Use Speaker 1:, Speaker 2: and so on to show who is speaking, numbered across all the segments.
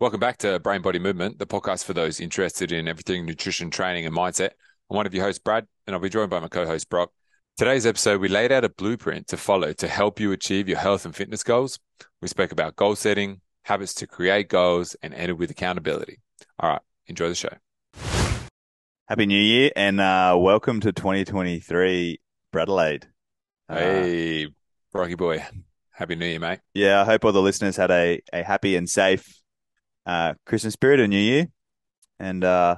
Speaker 1: Welcome back to Brain Body Movement, the podcast for those interested in everything nutrition, training, and mindset. I'm one of your hosts, Brad, and I'll be joined by my co host, Brock. Today's episode, we laid out a blueprint to follow to help you achieve your health and fitness goals. We spoke about goal setting, habits to create goals, and ended with accountability. All right, enjoy the show.
Speaker 2: Happy New Year and uh, welcome to 2023, Bradelaide.
Speaker 1: Uh, hey, Brocky boy. Happy New Year, mate.
Speaker 2: Yeah, I hope all the listeners had a, a happy and safe uh, Christmas period and New Year. And uh,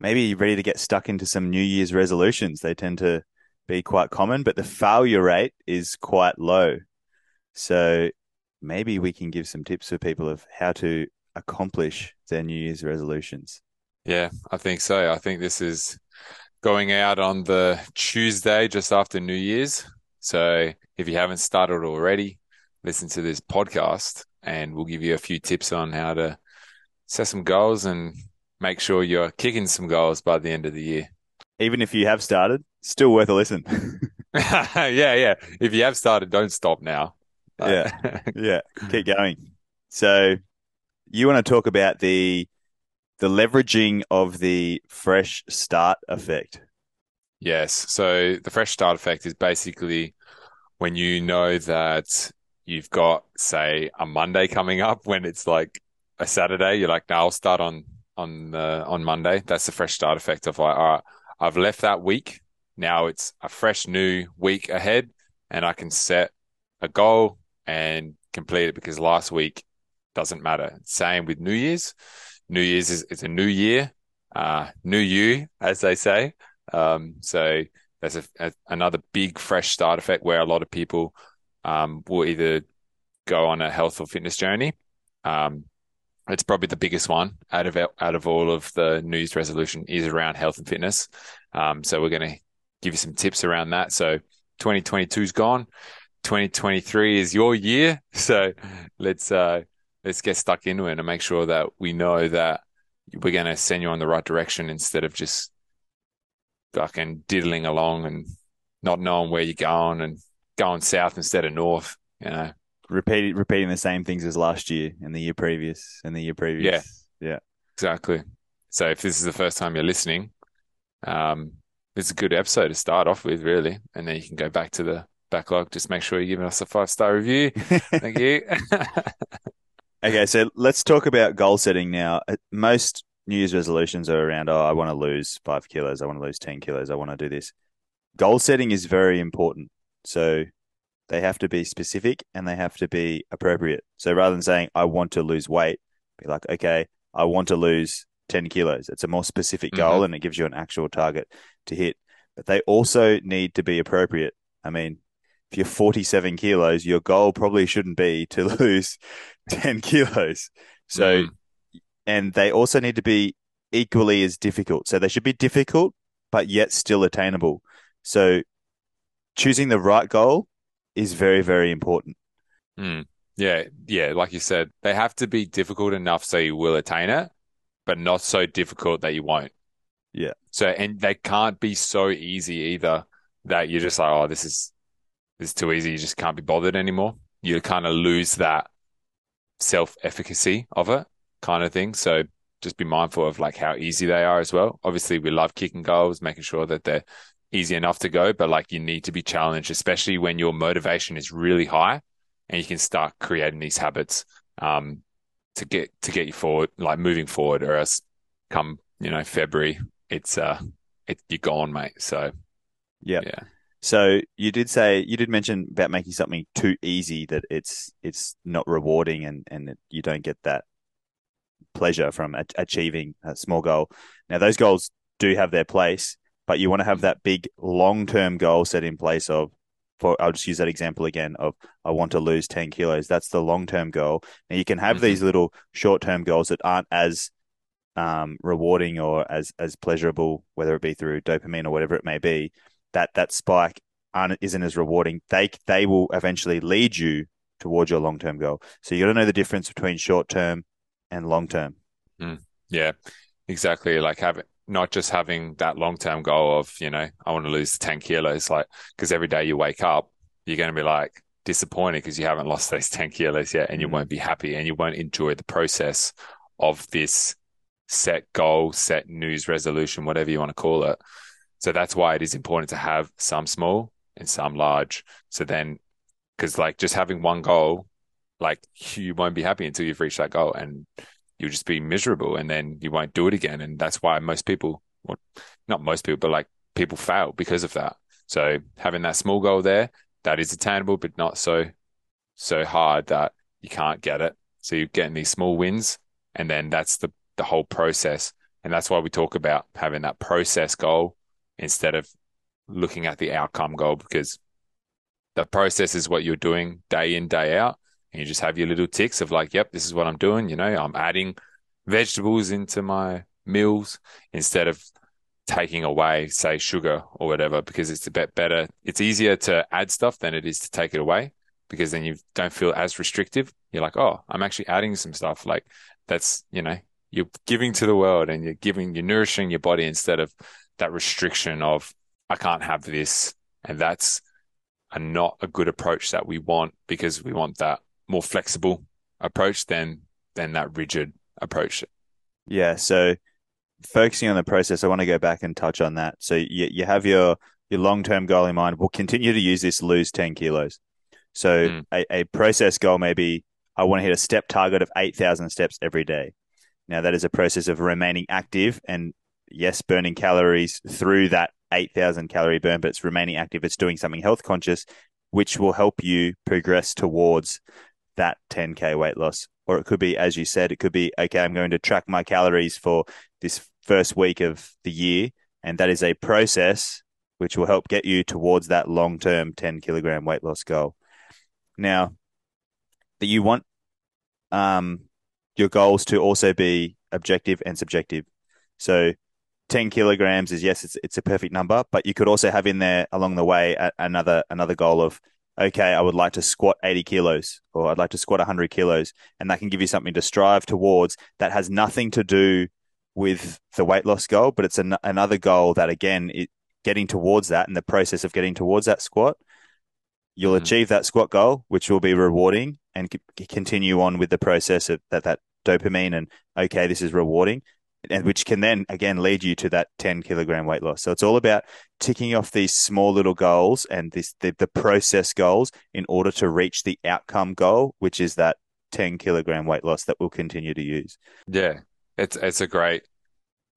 Speaker 2: maybe ready to get stuck into some New Year's resolutions. They tend to be quite common, but the failure rate is quite low. So maybe we can give some tips for people of how to accomplish their New Year's resolutions.
Speaker 1: Yeah, I think so. I think this is going out on the Tuesday just after New Year's. So if you haven't started already, listen to this podcast and we'll give you a few tips on how to set some goals and make sure you're kicking some goals by the end of the year.
Speaker 2: Even if you have started, still worth a listen.
Speaker 1: yeah, yeah. If you have started, don't stop now.
Speaker 2: yeah, yeah. Keep going. So, you want to talk about the the leveraging of the fresh start effect?
Speaker 1: Yes. So the fresh start effect is basically when you know that you've got, say, a Monday coming up when it's like a Saturday, you're like, no, I'll start on on uh, on Monday. That's the fresh start effect of like, all right, I've left that week. Now it's a fresh new week ahead, and I can set a goal and complete it because last week doesn't matter. Same with New Year's. New Year's is, is a new year, uh, new you, as they say. Um, so there's a, a, another big fresh start effect where a lot of people um, will either go on a health or fitness journey. Um, it's probably the biggest one out of out of all of the New Year's resolution is around health and fitness. Um, so we're going to give you some tips around that. So 2022 is gone. 2023 is your year. So let's uh, let's get stuck into it and make sure that we know that we're going to send you on the right direction instead of just fucking diddling along and not knowing where you're going and going south instead of north. You know,
Speaker 2: repeating repeating the same things as last year and the year previous and the year previous.
Speaker 1: Yeah, yeah, exactly. So if this is the first time you're listening, um, it's a good episode to start off with, really, and then you can go back to the backlog. Just make sure you're giving us a five star review. Thank you.
Speaker 2: okay, so let's talk about goal setting now. Uh, most New Year's resolutions are around, oh, I want to lose five kilos, I want to lose 10 kilos, I want to do this. Goal setting is very important. So they have to be specific and they have to be appropriate. So rather than saying, I want to lose weight, be like, okay, I want to lose 10 kilos. It's a more specific goal mm-hmm. and it gives you an actual target to hit. But they also need to be appropriate. I mean, if you're 47 kilos, your goal probably shouldn't be to lose 10 kilos. So, mm-hmm. and they also need to be equally as difficult. So they should be difficult, but yet still attainable. So choosing the right goal is very, very important.
Speaker 1: Mm. Yeah. Yeah. Like you said, they have to be difficult enough so you will attain it, but not so difficult that you won't.
Speaker 2: Yeah.
Speaker 1: So, and they can't be so easy either that you're just like, oh, this is it's too easy. You just can't be bothered anymore. You kind of lose that self efficacy of it kind of thing. So just be mindful of like how easy they are as well. Obviously, we love kicking goals, making sure that they're easy enough to go, but like you need to be challenged, especially when your motivation is really high and you can start creating these habits um, to get to get you forward, like moving forward, or else come you know February, it's uh, it, you're gone, mate. So
Speaker 2: yep. yeah, so you did say you did mention about making something too easy that it's it's not rewarding and and you don't get that pleasure from a- achieving a small goal. Now those goals do have their place, but you want to have that big long term goal set in place of for I'll just use that example again of I want to lose 10 kilos. That's the long term goal. Now you can have mm-hmm. these little short term goals that aren't as um, rewarding or as as pleasurable, whether it be through dopamine or whatever it may be that that spike aren't, isn't as rewarding, they they will eventually lead you towards your long term goal. So you got to know the difference between short term and long term.
Speaker 1: Mm, yeah, exactly. Like having not just having that long term goal of you know I want to lose ten kilos, like because every day you wake up, you're going to be like, disappointed because you haven't lost those 10 kilos yet and you
Speaker 2: Mm.
Speaker 1: won't be happy and you won't enjoy the process of this set goal, set news resolution, whatever you want to call it. So that's why it is important to have some small and some large. So then, because like just having one goal, like you won't be happy until you've reached that goal and you'll just be miserable and then you won't do it again. And that's why most people, well, not most people, but like people fail because of that. So having that small goal there, that is attainable, but not so, so hard that you can't get it. So you're getting these small wins and then that's the, the whole process. And that's why we talk about having that process goal instead of looking at the outcome goal because the process is what you're doing day in, day out. And you just have your little ticks of like, yep, this is what I'm doing. You know, I'm adding vegetables into my meals instead of taking away, say, sugar or whatever, because it's a bit better. It's easier to add stuff than it is to take it away because then you don't feel as restrictive. You're like, oh, I'm actually adding some stuff. Like that's, you know, you're giving to the world and you're giving, you're nourishing your body instead of that restriction of, I can't have this. And that's a not a good approach that we want because we want that more flexible approach than than that rigid approach.
Speaker 2: Yeah. So focusing on the process, I want to go back and touch on that. So you, you have your, your long-term goal in mind. We'll continue to use this lose 10 kilos. So
Speaker 1: Mm.
Speaker 2: a, a process goal may be, I want to hit a step target of 8,000 steps every day. Now that is a process of remaining active and yes, burning calories through that 8,000 calorie burn, but it's remaining active. It's doing something health conscious, which will help you progress towards that 10K weight loss. Or it could be, as you said, it could be, okay, I'm going to track my calories for this first week of the year. And that is a process which will help get you towards that long term 10 kilogram weight loss goal. Now, that you want um, your goals to also be objective and subjective. So 10 kilograms is yes, it's it's a perfect number, but you could also have in there along the way a, another another goal of okay, I would like to squat 80 kilos or I'd like to squat 100 kilos, and that can give you something to strive towards that has nothing to do with the weight loss goal, but it's an, another goal that again, it, getting towards that and the process of getting towards that squat, you'll
Speaker 1: Mhm.
Speaker 2: achieve that squat goal, which will be rewarding, and c- continue on with the process of that that dopamine and okay, this is rewarding, and which can then again lead you to that 10 kilogram weight loss. So it's all about ticking off these small little goals and this the, the process goals in order to reach the outcome goal, which is that 10 kilogram weight loss that we'll continue to use.
Speaker 1: Yeah, it's it's a great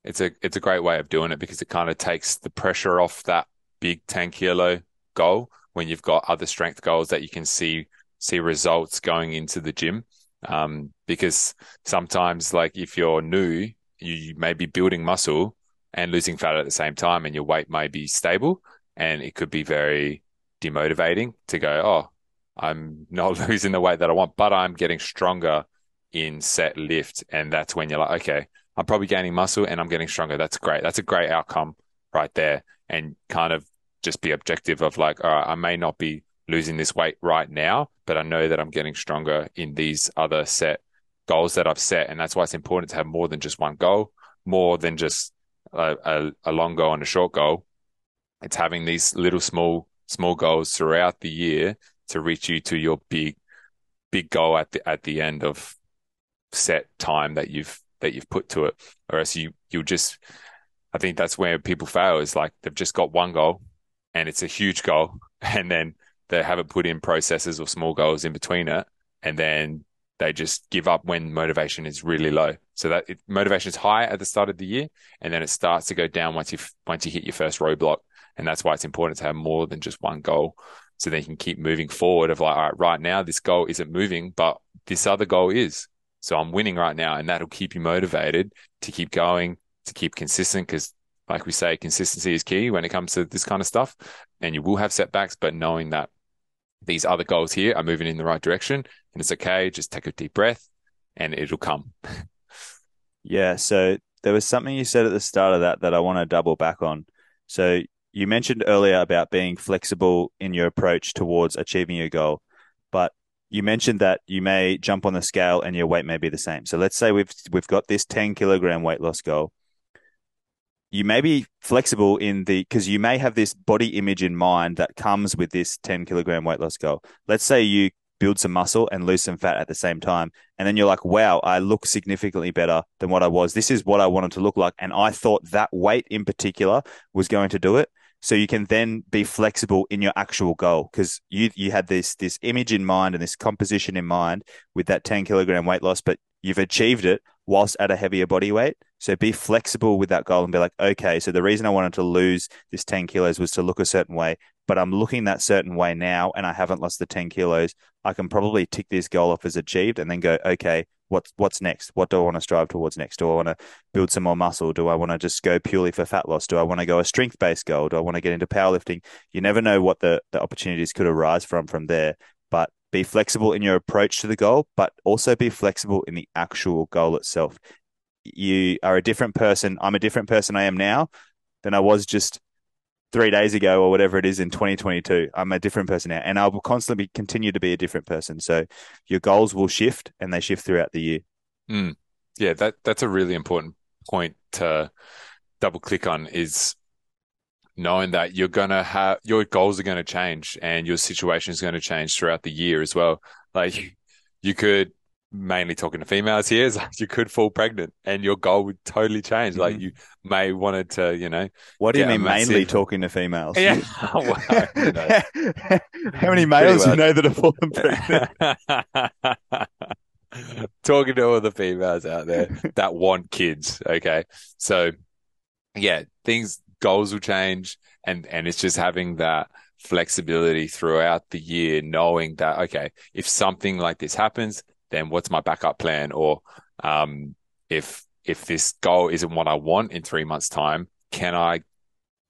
Speaker 1: it's a it's a great way of doing it because it kind of takes the pressure off that big 10 kilo goal when you've got other strength goals that you can see see results going into the gym. Um, because sometimes like if you're new, you, may be building muscle and losing fat at the same time, and your weight may be stable, and it could be very demotivating to go, oh, I'm not losing the weight that I want, but I'm getting stronger in set lift. And that's when you're like, okay, I'm probably gaining muscle and I'm getting stronger. That's great. That's a great outcome right there. And kind of just be objective of like, all right, I may not be losing this weight right now, but I know that I'm getting stronger in these other set goals that I've set. And that's why it's important to have more than just one goal, more than just a, a, a long goal and a short goal. It's having these little small, small goals throughout the year to reach you to your big, big goal at the, at the end of set time that you've, that you've put to it. Or else you, you'll just, I think that's where people fail is like they've just got one goal and it's a huge goal. And then they haven't put in processes or small goals in between it. And then they just give up when motivation is really low. So that it, motivation is high at the start of the year, and then it starts to go down once you once you hit your first roadblock. And that's why it's important to have more than just one goal, so then you can keep moving forward. Of like, all right, right now this goal isn't moving, but this other goal is. So I'm winning right now, and that'll keep you motivated to keep going, to keep consistent. Because, like we say, consistency is key when it comes to this kind of stuff. And you will have setbacks, but knowing that these other goals here are moving in the right direction and it's okay. Just take a deep breath and it'll come.
Speaker 2: Yeah. So there was something you said at the start of that that I want to double back on. So you mentioned earlier about being flexible in your approach towards achieving your goal, but you mentioned that you may jump on the scale and your weight may be the same. So let's say we've we've got this 10 kilogram weight loss goal. You may be flexible in the because you may have this body image in mind that comes with this 10 kilogram weight loss goal. Let's say you build some muscle and lose some fat at the same time. And then you're like, wow, I look significantly better than what I was. This is what I wanted to look like. And I thought that weight in particular was going to do it. So you can then be flexible in your actual goal because you you had this this image in mind and this composition in mind with that 10 kilogram weight loss, but you've achieved it whilst at a heavier body weight. So be flexible with that goal and be like, okay, so the reason I wanted to lose this 10 kilos was to look a certain way, but I'm looking that certain way now and I haven't lost the 10 kilos. I can probably tick this goal off as achieved and then go, okay, what's what's next? What do I want to strive towards next? Do I want to build some more muscle? Do I want to just go purely for fat loss? Do I want to go a strength based goal? Do I want to get into powerlifting? You never know what the, the opportunities could arise from from there. But be flexible in your approach to the goal, but also be flexible in the actual goal itself you are a different person. I'm a different person I am now than I was just three days ago or whatever it is in 2022. I'm a different person now, and I will constantly continue to be a different person. So your goals will shift, and they shift throughout the year.
Speaker 1: Mm. Yeah, that that's a really important point to double click on is knowing that you're gonna have your goals are going to change and your situation is going to change throughout the year as well. Like you could mainly talking to females here is like you could fall pregnant and your goal would totally change. Mm-hmm. Like you may wanted to, you know.
Speaker 2: What do you mean massive... mainly talking to females?
Speaker 1: Yeah.
Speaker 2: How many males you know that have fallen
Speaker 1: pregnant? talking to all the females out there that want kids. Okay. So yeah, things, goals will change and, and it's just having that flexibility throughout the year, knowing that, okay, if something like this happens, then what's my backup plan? Or um, if if this goal isn't what I want in three months' time, can I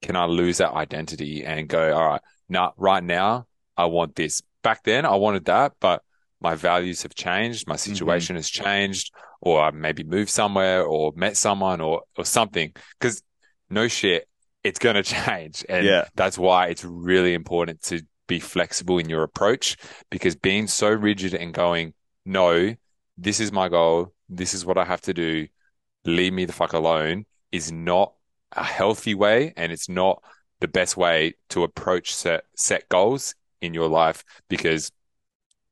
Speaker 1: can I lose that identity and go, all right, now right now I want this. Back then I wanted that, but my values have changed, my mm-hmm. situation mm-hmm. has changed, or I maybe moved somewhere or met someone or or something. Because no shit, it's gonna change. And yeah. that's why it's really important to be flexible in your approach because being so rigid and going, no, this is my goal. This is what I have to do. Leave me the fuck alone is not a healthy way. And it's not the best way to approach set, set goals in your life because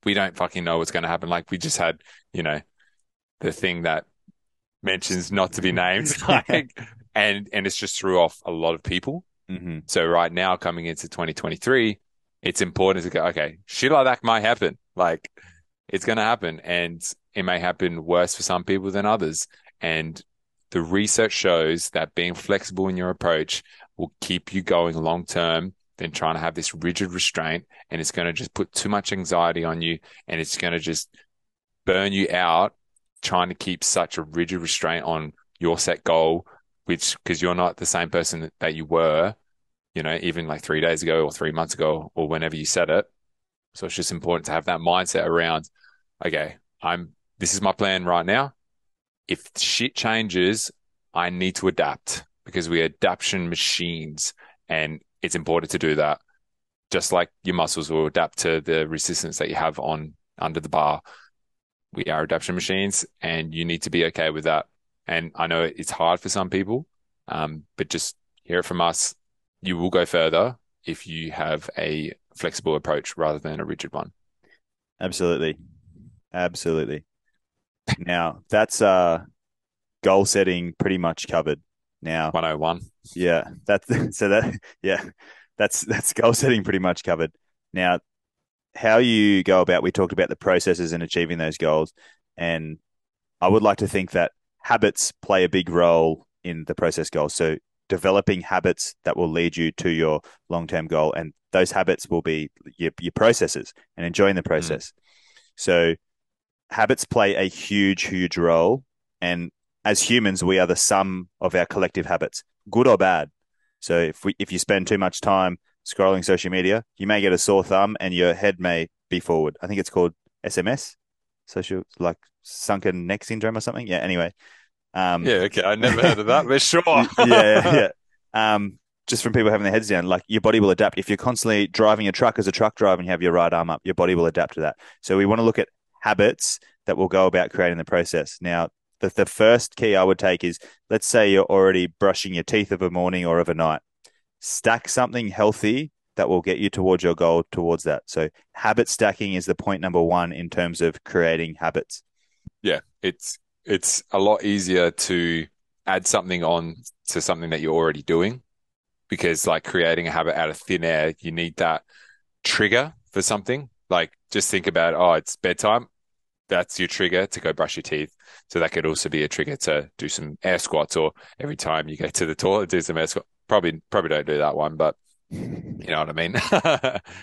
Speaker 1: we don't fucking know what's going to happen. Like we just had, you know, the thing that mentions not to be named, like, and and it's just threw off a lot of people.
Speaker 2: Mm-hmm.
Speaker 1: So right now, coming into 2023, it's important to go. Okay, shit like that might happen. Like it's going to happen and it may happen worse for some people than others. And the research shows that being flexible in your approach will keep you going long term than trying to have this rigid restraint. And it's going to just put too much anxiety on you and it's going to just burn you out trying to keep such a rigid restraint on your set goal, which, because you're not the same person that you were, you know, even like three days ago or three months ago or whenever you said it. So it's just important to have that mindset around okay, I'm this is my plan right now. If shit changes, I need to adapt because we're adaptation machines and it's important to do that. Just like your muscles will adapt to the resistance that you have on under the bar. We are adaptation machines and you need to be okay with that. And I know it's hard for some people, um, but just hear it from us. You will go further if you have a flexible approach rather than a rigid one.
Speaker 2: Absolutely. Absolutely. now that's uh goal setting pretty much covered. Now
Speaker 1: 101.
Speaker 2: Yeah. That's so that yeah. That's that's goal setting pretty much covered. Now how you go about we talked about the processes in achieving those goals and I would like to think that habits play a big role in the process goals. So developing habits that will lead you to your long-term goal and those habits will be your, your processes and enjoying the mm. process. Mm. So habits play a huge, huge role. And as humans, we are the sum of our collective habits, good or bad. So if we, if you spend too much time scrolling social media, you may get a sore thumb and your head may be forward. I think it's called SMS, social like sunken neck syndrome or something. Yeah. Anyway.
Speaker 1: Um, yeah. Okay. I never heard of that, but sure.
Speaker 2: yeah. Yeah. Um, just from people having their heads down, like your body will adapt. If you're constantly driving a truck as a truck driver and you have your right arm up, your body will adapt to that. So we want to look at habits that will go about creating the process. Now, the, the first key I would take is let's say you're already brushing your teeth of a morning or of a night. Stack something healthy that will get you towards your goal towards that. So habit stacking is the point number one in terms of creating habits.
Speaker 1: Yeah, it's it's a lot easier to add something on to something that you're already doing because like creating a habit out of thin air, you need that trigger for something. Like just think about, oh, it's bedtime. That's your trigger to go brush your teeth. So that could also be a trigger to do some air squats or every time you go to the toilet, do some air squats. Probably, probably don't do that one, but you know what I mean?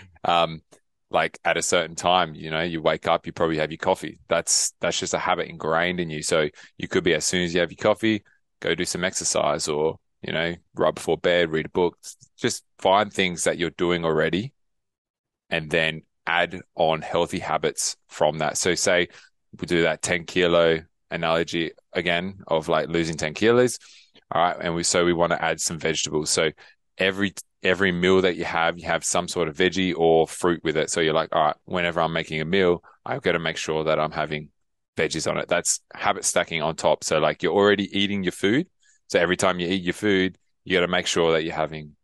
Speaker 1: um, like at a certain time, you know, you wake up, you probably have your coffee. That's, that's just a habit ingrained in you. So you could be as soon as you have your coffee, go do some exercise or, you know, right before bed, read a book, just find things that you're doing already and then add on healthy habits from that. So say we do that 10 kilo analogy again of like losing 10 kilos. All right. And we, so we want to add some vegetables. So every, every meal that you have, you have some sort of veggie or fruit with it. So you're like, all right, whenever I'm making a meal, I've got to make sure that I'm having veggies on it. That's habit stacking on top. So like you're already eating your food. So every time you eat your food, you got to make sure that you're having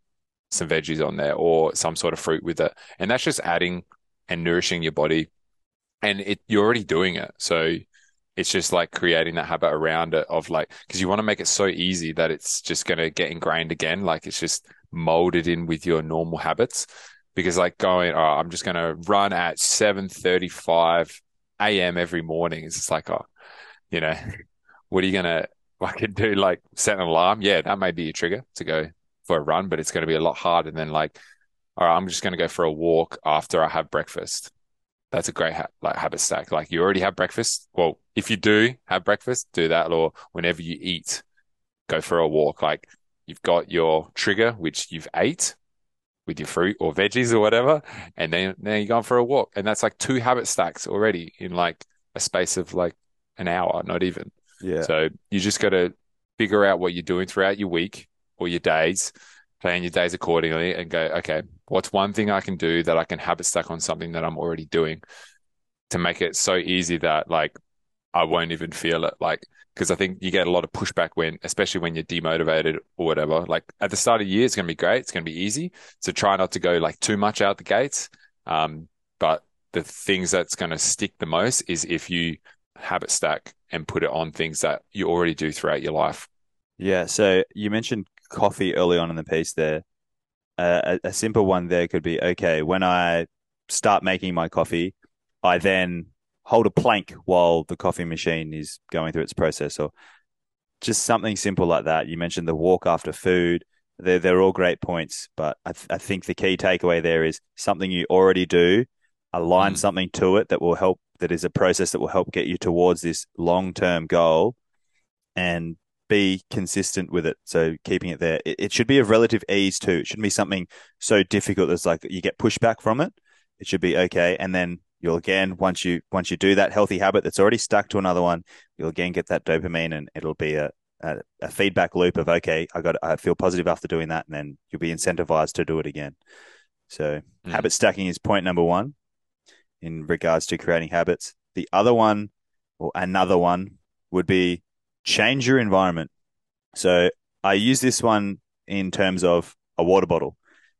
Speaker 1: some veggies on there or some sort of fruit with it. And that's just adding and nourishing your body. And it, you're already doing it. So it's just like creating that habit around it of like, cause you want to make it so easy that it's just going to get ingrained again. Like it's just molded in with your normal habits. Because like going, oh, I'm just going to run at 735 a.m. every morning. It's just like, oh, you know, what are you going to fucking do? Like set an alarm? Yeah, that may be a trigger to go for a run, but it's going to be a lot harder than like, all right, I'm just going to go for a walk after I have breakfast. That's a great ha- like habit stack. Like you already have breakfast. Well, if you do have breakfast, do that. Or whenever you eat, go for a walk. Like you've got your trigger, which you've ate with your fruit or veggies or whatever, and then now you're going for a walk, and that's like two habit stacks already in like a space of like an hour, not even.
Speaker 2: Yeah.
Speaker 1: So you just got to figure out what you're doing throughout your week or your days, plan your days accordingly, and go, okay, what's one thing I can do that I can habit stack on something that I'm already doing to make it so easy that like I won't even feel it. Like, because I think you get a lot of pushback when, especially when you're demotivated or whatever. Like at the start of the year, it's going to be great. It's going to be easy. So try not to go like too much out the gates. Um, but the things that's going to stick the most is if you habit stack and put it on things that you already do throughout your life.
Speaker 2: Yeah. So you mentioned coffee early on in the piece there. Uh, a, a simple one there could be okay, when I start making my coffee, I then hold a plank while the coffee machine is going through its process or just something simple like that. You mentioned the walk after food. They're, they're all great points, but I, th- I think the key takeaway there is something you already do, align mm. something to it that will help, that is a process that will help get you towards this long term goal and be consistent with it. So keeping it there. It, it should be of relative ease too. It shouldn't be something so difficult that's like you get pushback from it. It should be okay. And then you'll again once you once you do that healthy habit that's already stuck to another one, you'll again get that dopamine, and it'll be a a, a feedback loop of okay, I got I feel positive after doing that, and then you'll be incentivized to do it again. So mm. habit stacking is point number one in regards to creating habits. The other one or another one would be change your environment. So I use this one in terms of a water bottle.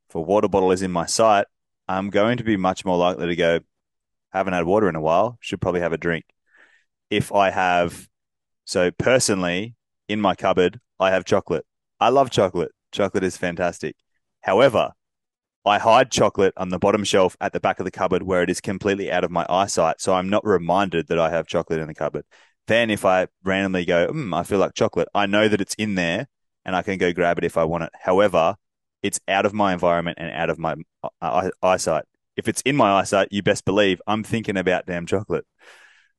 Speaker 2: If a water bottle is in my sight, I'm going to be much more likely to go, haven't had water in a while, should probably have a drink. If I have, so personally, in my cupboard, I have chocolate. I love chocolate. Chocolate is fantastic. However, I hide chocolate on the bottom shelf at the back of the cupboard where it is completely out of my eyesight. So I'm not reminded that I have chocolate in the cupboard. Then if I randomly go, mm, I feel like chocolate, I know that it's in there and I can go grab it if I want it. However, it's out of my environment and out of my uh, eyesight if it's in my eyesight, you best believe I'm thinking about damn chocolate.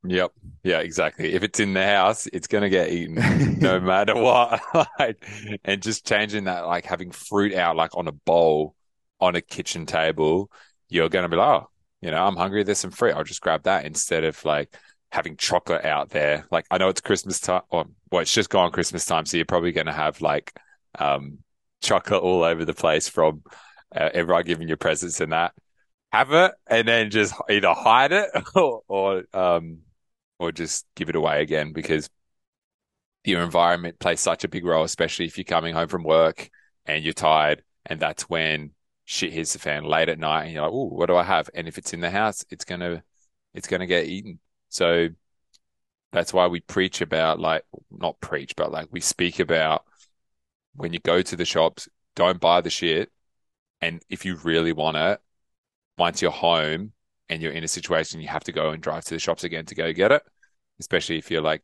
Speaker 1: Yep. Yeah, exactly. If it's in the house, it's going to get eaten no matter what. and just changing that, like having fruit out, like on a bowl on a kitchen table, you're going to be like, oh, you know, I'm hungry. There's some fruit. I'll just grab that instead of like having chocolate out there. Like I know it's Christmas time. Or, well, it's just gone Christmas time. So you're probably going to have like, um, chocolate all over the place from uh, everyone giving you presents and that have it and then just either hide it or, or um or just give it away again because your environment plays such a big role, especially if you're coming home from work and you're tired. And that's when shit hits the fan late at night and you're like, oh, what do I have? And if it's in the house, it's to, it's to get eaten. So that's why we preach about like, not preach, but like we speak about when you go to the shops, don't buy the shit. And if you really want it, once you're home and you're in a situation, you have to go and drive to the shops again to go get it, especially if you're like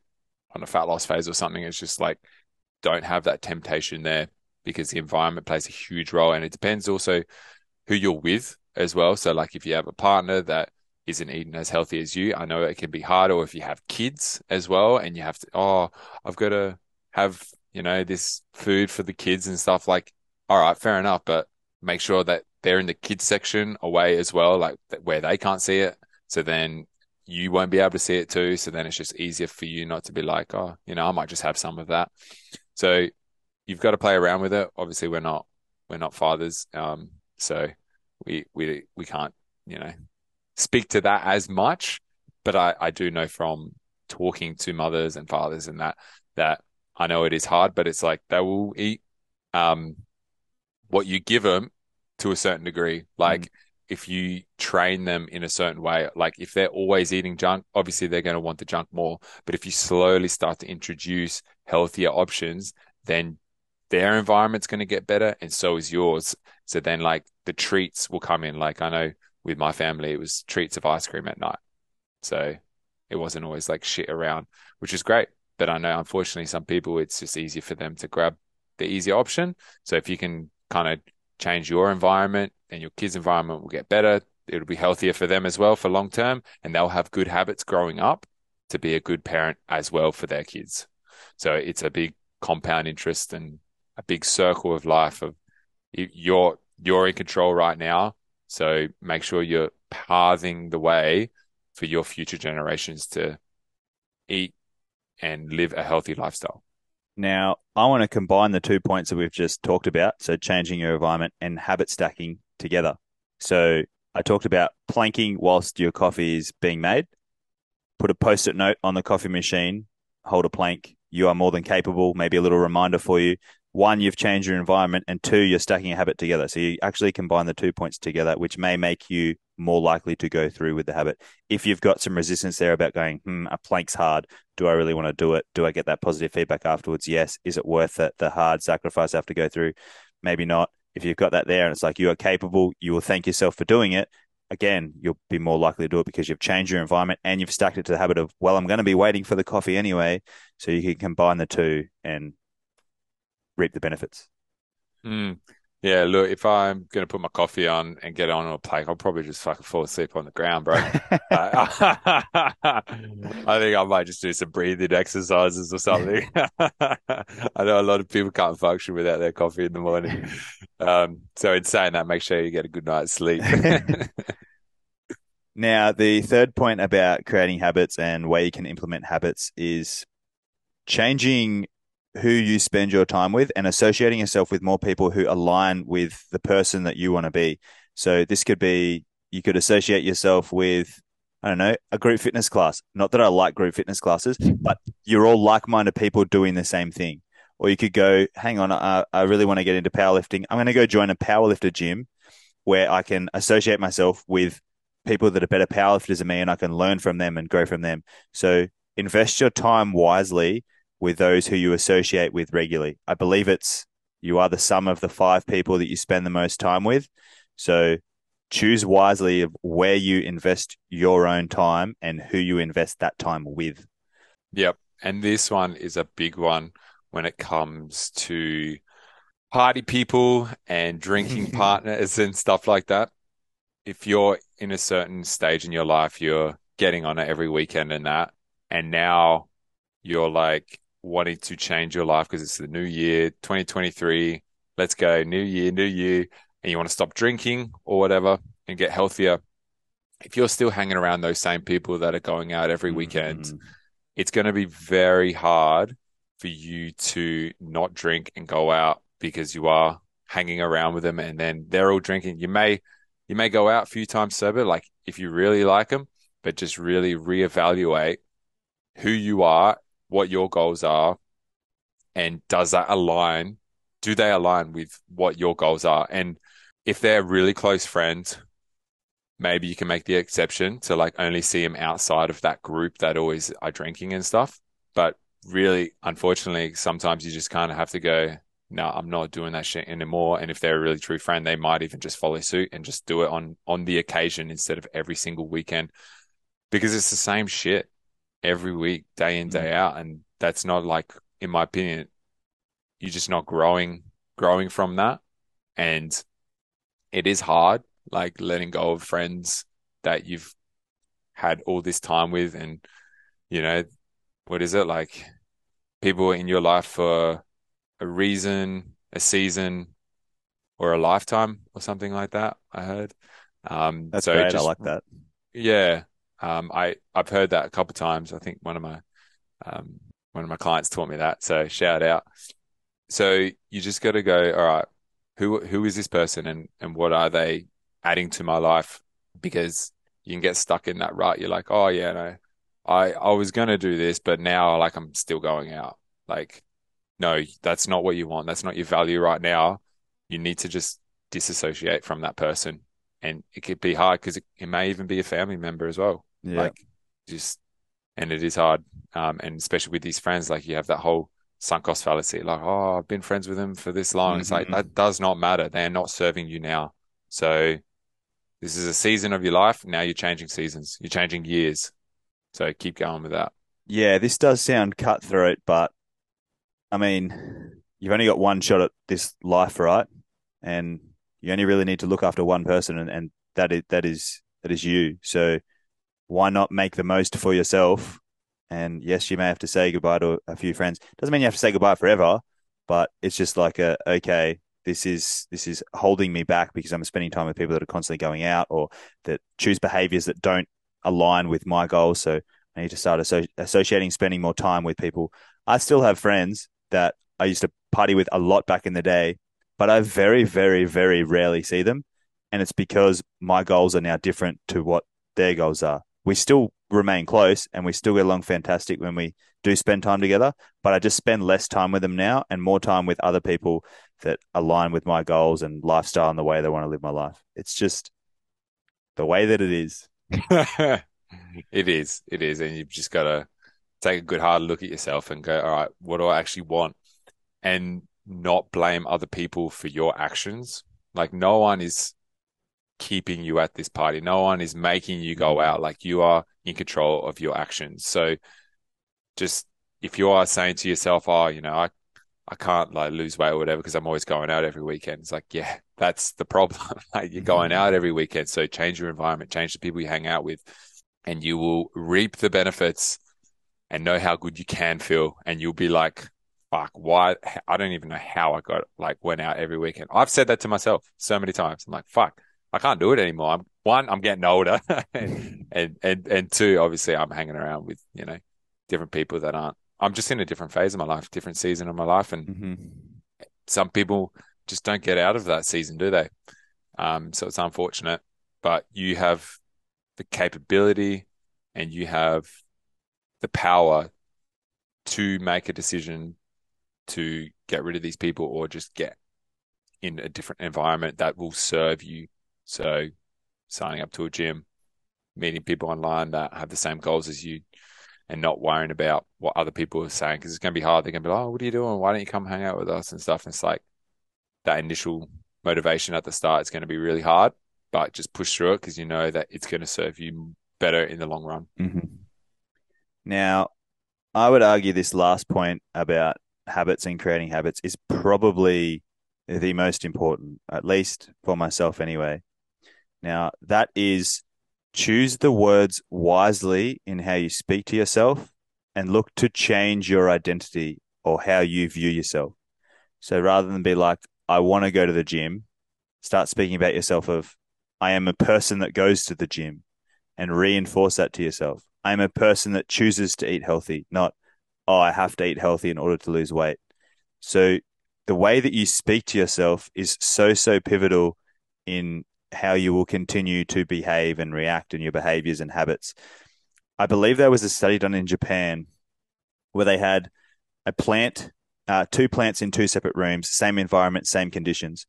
Speaker 1: on a fat loss phase or something. It's just like, don't have that temptation there because the environment plays a huge role. And it depends also who you're with as well. So, like, if you have a partner that isn't eating as healthy as you, I know it can be hard. Or if you have kids as well and you have to, oh, I've got to have, you know, this food for the kids and stuff like, all right, fair enough. But make sure that they're in the kids section away as well, like where they can't see it. So then you won't be able to see it too. So then it's just easier for you not to be like, oh, you know, I might just have some of that. So you've got to play around with it. Obviously, we're not we're not fathers, um, so we we we can't you know speak to that as much. But I I do know from talking to mothers and fathers and that that I know it is hard, but it's like they will eat um what you give them to a certain degree. Like mm if you train them in a certain way, like if they're always eating junk, obviously they're going to want the junk more. But if you slowly start to introduce healthier options, then their environment's going to get better and so is yours. So then like the treats will come in. Like I know with my family, it was treats of ice cream at night. So it wasn't always like shit around, which is great. But I know unfortunately some people, it's just easier for them to grab the easier option. So if you can kind of change your environment and your kids' environment will get better. It'll be healthier for them as well for long term, and they'll have good habits growing up to be a good parent as well for their kids. So it's a big compound interest and a big circle of life of you're you're in control right now. So make sure you're pathing the way for your future generations to eat and live a healthy lifestyle.
Speaker 2: Now, I want to combine the two points that we've just talked about. So, changing your environment and habit stacking together. So, I talked about planking whilst your coffee is being made. Put a post it note on the coffee machine, hold a plank. You are more than capable. Maybe a little reminder for you one, you've changed your environment, and two, you're stacking a habit together. So you actually combine the two points together, which may make you more likely to go through with the habit. If you've got some resistance there about going, hmm, a plank's hard. Do I really want to do it? Do I get that positive feedback afterwards? Yes. Is it worth it? The hard sacrifice I have to go through? Maybe not. If you've got that there and it's like you are capable, you will thank yourself for doing it. Again, you'll be more likely to do it because you've changed your environment and you've stacked it to the habit of, well, I'm going to be waiting for the coffee anyway. So you can combine the two and reap the benefits.
Speaker 1: Mm. Yeah, look, if I'm going to put my coffee on and get on a plank, I'll probably just fucking fall asleep on the ground, bro. I think I might just do some breathing exercises or something. I know a lot of people can't function without their coffee in the morning. Um, so, in saying that, make sure you get a good night's sleep.
Speaker 2: now, the third point about creating habits and where you can implement habits is changing who you spend your time with and associating yourself with more people who align with the person that you want to be. So this could be you could associate yourself with I don't know, a group fitness class. Not that I like group fitness classes, but you're all like-minded people doing the same thing. Or you could go, hang on, I, I really want to get into powerlifting. I'm going to go join a powerlifter gym where I can associate myself with people that are better powerlifters than me and I can learn from them and grow from them. So invest your time wisely with those who you associate with regularly. I believe it's you are the sum of the five people that you spend the most time with. So choose wisely of where you invest your own time and who you invest that time with.
Speaker 1: Yep. And this one is a big one when it comes to party people and drinking partners and stuff like that. If you're in a certain stage in your life, you're getting on it every weekend and that, and now you're like, wanting to change your life because it's the new year, 2023. Let's go, new year, new year, and you want to stop drinking or whatever and get healthier. If you're still hanging around those same people that are going out every weekend, mm-hmm. it's going to be very hard for you to not drink and go out because you are hanging around with them and then they're all drinking. You may you may go out a few times sober, like if you really like them, but just really reevaluate who you are what your goals are And does that align? Do they align with what your goals are? And if they're really close friends, maybe you can make the exception to like only see them outside of that group that always are drinking and stuff. But really, unfortunately, sometimes you just kind of have to go, no, I'm not doing that shit anymore. And if they're a really true friend, they might even just follow suit and just do it on on the occasion instead of every single weekend. Because it's the same shit every week, day in, day mm. out. And that's not like, in my opinion, you're just not growing growing from that. And it is hard, like letting go of friends that you've had all this time with and you know, what is it like people in your life for a reason, a season, or a lifetime or something like that. I heard.
Speaker 2: Um, That's so great. Just, I like that.
Speaker 1: Yeah. Um, I I've heard that a couple of times. I think one of my um, one of my clients taught me that. So shout out. So you just got to go. All right, who who is this person and and what are they adding to my life? Because you can get stuck in that rut. You're like, oh yeah, no, I I was gonna do this, but now like I'm still going out. Like no, that's not what you want. That's not your value right now. You need to just disassociate from that person. And it could be hard because it, it, may even be a family member as well.
Speaker 2: Yeah.
Speaker 1: Like just, and it is hard. Um, and especially with these friends, like you have that whole sunk cost fallacy, like, oh, I've been friends with them for this long. Mm-hmm. It's like, mm-hmm. that does not matter. They are not serving you now. So this is a season of your life. Now you're changing seasons, you're changing years. So keep going with that.
Speaker 2: Yeah, this does sound cutthroat, but I mean, you've only got one shot at this life, right? And you only really need to look after one person, and, and that is that is that is you. So why not make the most for yourself? And yes, you may have to say goodbye to a few friends. Doesn't mean you have to say goodbye forever, but it's just like a okay, this is this is holding me back because I'm spending time with people that are constantly going out or that choose behaviors that don't align with my goals. So I need to start asso- associating spending more time with people. I still have friends that I used to party with a lot back in the day, but I very, very, very rarely see them. And it's because my goals are now different to what their goals are. We still remain close and we still get along fantastic when we do spend time together, but I just spend less time with them now and more time with other people that align with my goals and lifestyle and the way they want to live my life. It's just the way that it is.
Speaker 1: it is. It is. And you've just got to take a good hard look at yourself and go, all right, what do I actually want? And not blame other people for your actions. Like no one is keeping you at this party. No one is making you go mm. out. Like you are in control of your actions. So just if you are saying to yourself, oh, you know, I, I can't like lose weight or whatever because I'm always going out every weekend. It's like, yeah, that's the problem. like you're going mm-hmm. out every weekend. So change your environment, change the people you hang out with, and you will reap the benefits and know how good you can feel. And you'll be like, fuck, why? I don't even know how I got like went out every weekend. I've said that to myself so many times. I'm like, fuck, I can't do it anymore. I'm one, I'm getting older, and, and and and two, obviously, I'm hanging around with you know different people that aren't. I'm just in a different phase of my life, different season of my life, and mm-hmm. some people just don't get out of that season, do they? Um, so it's unfortunate, but you have the capability and you have the power to make a decision to get rid of these people or just get in a different environment that will serve you. So signing up to a gym, meeting people online that have the same goals as you and not worrying about what other people are saying because it's going to be hard. They're going to be like, oh, what are you doing? Why don't you come hang out with us and stuff? And it's like that initial motivation at the start is going to be really hard, but just push through it because you know that it's going to serve you better in the long run.
Speaker 2: Mm-hmm. Now, I would argue this last point about habits and creating habits is probably the most important, at least for myself anyway. Now, that is choose the words wisely in how you speak to yourself and look to change your identity or how you view yourself. So rather than be like, I want to go to the gym, start speaking about yourself of, I am a person that goes to the gym and reinforce that to yourself. I'm a person that chooses to eat healthy, not, oh, I have to eat healthy in order to lose weight. So the way that you speak to yourself is so, so pivotal in how you will continue to behave and react in your behaviors and habits. I believe there was a study done in Japan where they had a plant uh, two plants in two separate rooms, same environment, same conditions.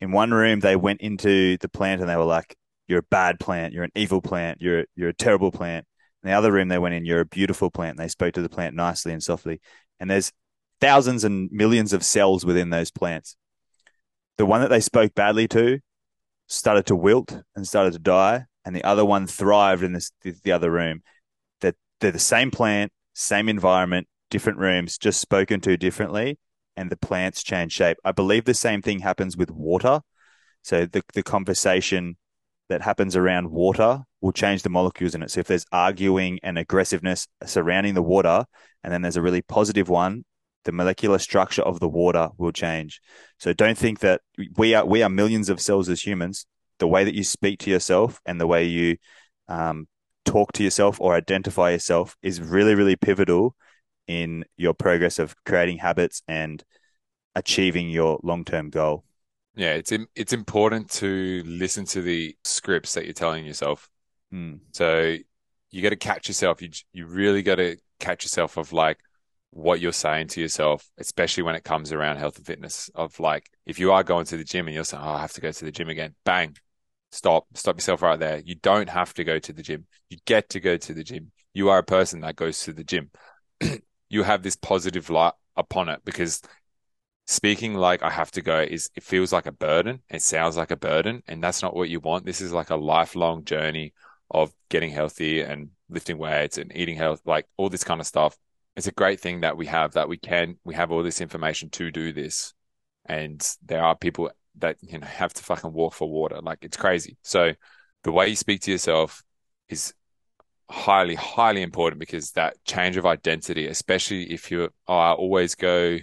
Speaker 2: In one room, they went into the plant and they were like, "You're a bad plant. You're an evil plant. You're you're a terrible plant." In the other room, they went in, "You're a beautiful plant." And they spoke to the plant nicely and softly. And there's thousands and millions of cells within those plants. The one that they spoke badly to started to wilt and started to die, and the other one thrived in this the other room. That they're, they're the same plant, same environment, different rooms, just spoken to differently, and the plants change shape. I believe the same thing happens with water. So the the conversation that happens around water will change the molecules in it. So if there's arguing and aggressiveness surrounding the water, and then there's a really positive one, the molecular structure of the water will change. So don't think that we are we are millions of cells as humans. The way that you speak to yourself and the way you um, talk to yourself or identify yourself is really really pivotal in your progress of creating habits and achieving your long term goal.
Speaker 1: Yeah, it's it's important to listen to the scripts that you're telling yourself.
Speaker 2: Hmm.
Speaker 1: So you got to catch yourself. You you really got to catch yourself of like what you're saying to yourself, especially when it comes around health and fitness. Of like, if you are going to the gym and you're saying, "Oh, I have to go to the gym again," bang, stop, stop yourself right there. You don't have to go to the gym. You get to go to the gym. You are a person that goes to the gym. you have this positive light upon it because speaking like I have to go is it feels like a burden. It sounds like a burden, and that's not what you want. This is like a lifelong journey of getting healthy and lifting weights and eating health, like all this kind of stuff. It's a great thing that we have that we can we have all this information to do this, and there are people that you know have to fucking walk for water. Like it's crazy. So the way you speak to yourself is highly, highly important because that change of identity, especially if you, oh, I always go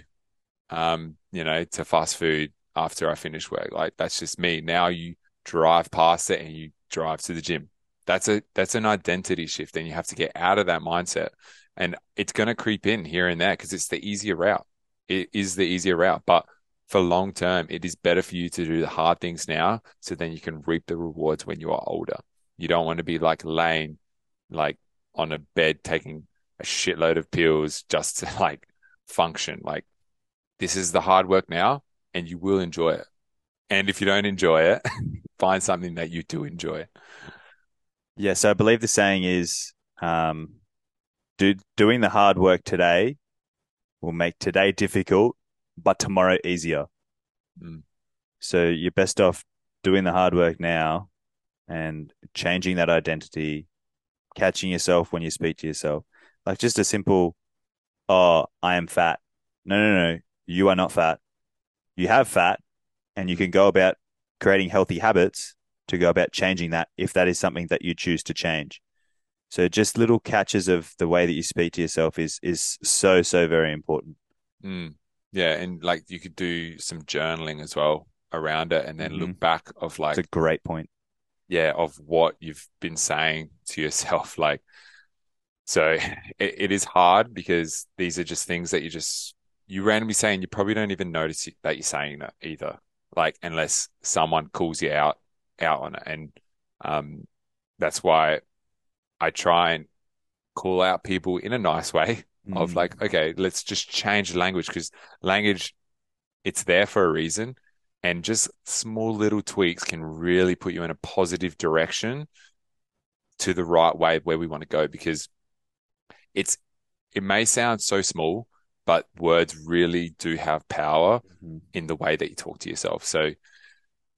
Speaker 1: um, you know, to fast food after I finish work. Like that's just me. Now you drive past it and you drive to the gym. That's a that's an identity shift, and you have to get out of that mindset. And it's going to creep in here and there because it's the easier route. It is the easier route, but for long term, it is better for you to do the hard things now, so then you can reap the rewards when you are older. You don't want to be like laying, like on a bed taking a shitload of pills just to like function. Like this is the hard work now and you will enjoy it. And if you don't enjoy it, find something that you do enjoy.
Speaker 2: Yeah. So I believe the saying is um, do, doing the hard work today will make today difficult, but tomorrow easier.
Speaker 1: Mm.
Speaker 2: So you're best off doing the hard work now and changing that identity, catching yourself when you speak to yourself. Like just a simple, oh, I am fat. No, no, no you are not fat. You have fat, and you can go about creating healthy habits to go about changing that if that is something that you choose to change. So just little catches of the way that you speak to yourself is is so so very important.
Speaker 1: Mm. Yeah, and like you could do some journaling as well around it, and then mm-hmm. look back of like.
Speaker 2: It's a great point.
Speaker 1: Yeah, of what you've been saying to yourself, like. So it, it is hard because these are just things that you just you randomly say, and you probably don't even notice that you're saying that either. Like unless someone calls you out out on it, and um, that's why I try and call out people in a nice way mm. of like, okay, let's just change the language because language, it's there for a reason, and just small little tweaks can really put you in a positive direction to the right way where we want to go because it's it may sound so small but words really do have power mm-hmm. in the way that you talk to yourself. So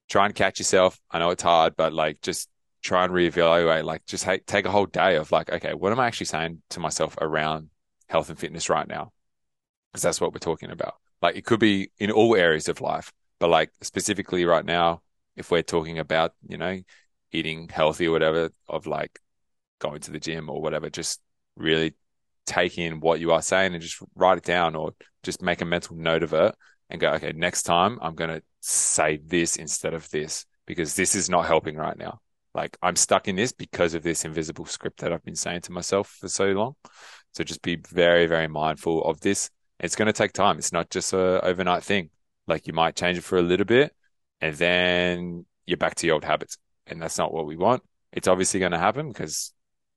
Speaker 1: try and catch yourself. I know it's hard, but like just try and reevaluate, like just take a whole day of like, okay, what am I actually saying to myself around health and fitness right now? Because that's what we're talking about. Like it could be in all areas of life, but like specifically right now, if we're talking about, you know, eating healthy or whatever, of like going to the gym or whatever, just really take in what you are saying and just write it down or just make a mental note of it and go, okay, next time I'm going to say this instead of this because this is not helping right now. Like I'm stuck in this because of this invisible script that I've been saying to myself for so long. So just be very, very mindful of this. It's going to take time. It's not just a overnight thing. Like you might change it for a little bit and then you're back to your old habits. And that's not what we want. It's obviously going to happen because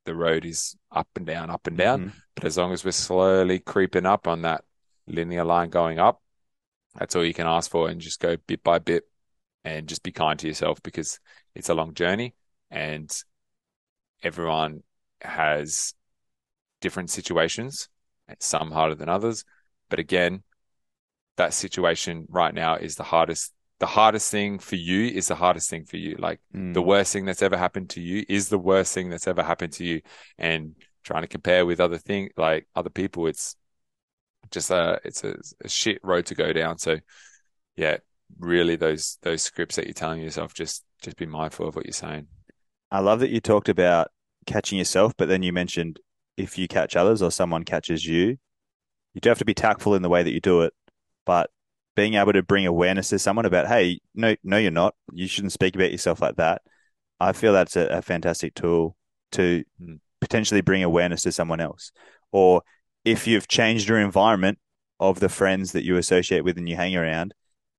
Speaker 1: the road is up and down, up and down. Mm-hmm. But as long as we're slowly creeping up on that linear line going up. That's all you can ask for and just go bit by bit and just be kind to yourself because it's a long journey and everyone has different situations, some harder than others. But again, that situation right now is the hardest. The hardest thing for you is the hardest thing for you. Like
Speaker 2: Mm.
Speaker 1: the worst thing that's ever happened to you is the worst thing that's ever happened to you. And trying to compare with other thing, like other people, it's just a, it's a, a shit road to go down. So yeah, really those, those scripts that you're telling yourself, just, just be mindful of what you're saying.
Speaker 2: I love that you talked about catching yourself, but then you mentioned if you catch others or someone catches you, you do have to be tactful in the way that you do it. But being able to bring awareness to someone about, hey, no, no, you're not. You shouldn't speak about yourself like that. I feel that's a, a fantastic tool to
Speaker 1: Mm.
Speaker 2: potentially bring awareness to someone else. Or if you've changed your environment of the friends that you associate with and you hang around,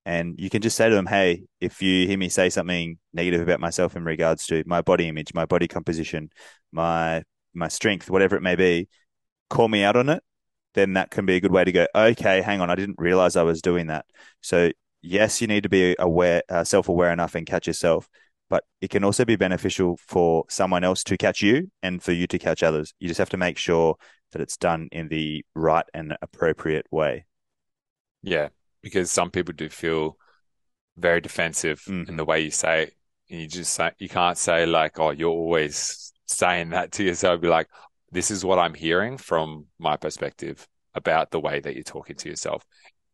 Speaker 2: and you can just say to them, hey, if you hear me say something negative about myself in regards to my body image, my body composition, my my strength, whatever it may be, call me out on it. Then that can be a good way to go. Okay, hang on, I didn't realize I was doing that. So yes, you need to be aware, uh, self-aware enough and catch yourself, but it can also be beneficial for someone else to catch you and for you to catch others. You just have to make sure that it's done in the right and appropriate way.
Speaker 1: Yeah, because some people do feel very defensive in
Speaker 2: Mhm.
Speaker 1: the way you say it. And you just say, you can't say like, oh, you're always saying that to yourself. Be like, this is what I'm hearing from my perspective about the way that you're talking to yourself.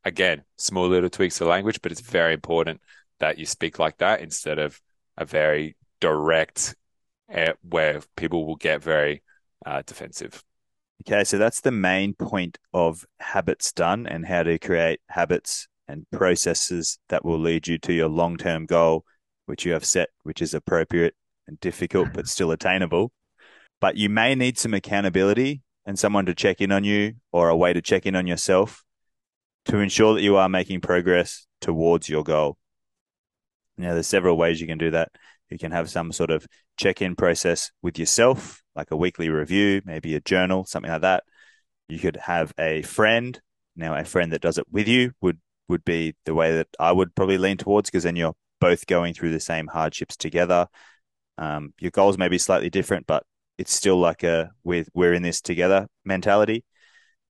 Speaker 1: Again, small little tweaks to language, but it's very important that you speak like that instead of a very direct, uh, where people will get very uh, defensive.
Speaker 2: Okay, so that's the main point of habits done and how to create habits and processes that will lead you to your long term goal, which you have set, which is appropriate and difficult, but still attainable. But you may need some accountability and someone to check in on you or a way to check in on yourself to ensure that you are making progress towards your goal. Now, there's several ways you can do that. You can have some sort of check in process with yourself, like a weekly review, maybe a journal, something like that. You could have a friend. Now, a friend that does it with you would would be the way that I would probably lean towards because then you're both going through the same hardships together. Um, your goals may be slightly different, but it's still like a with we're in this together mentality.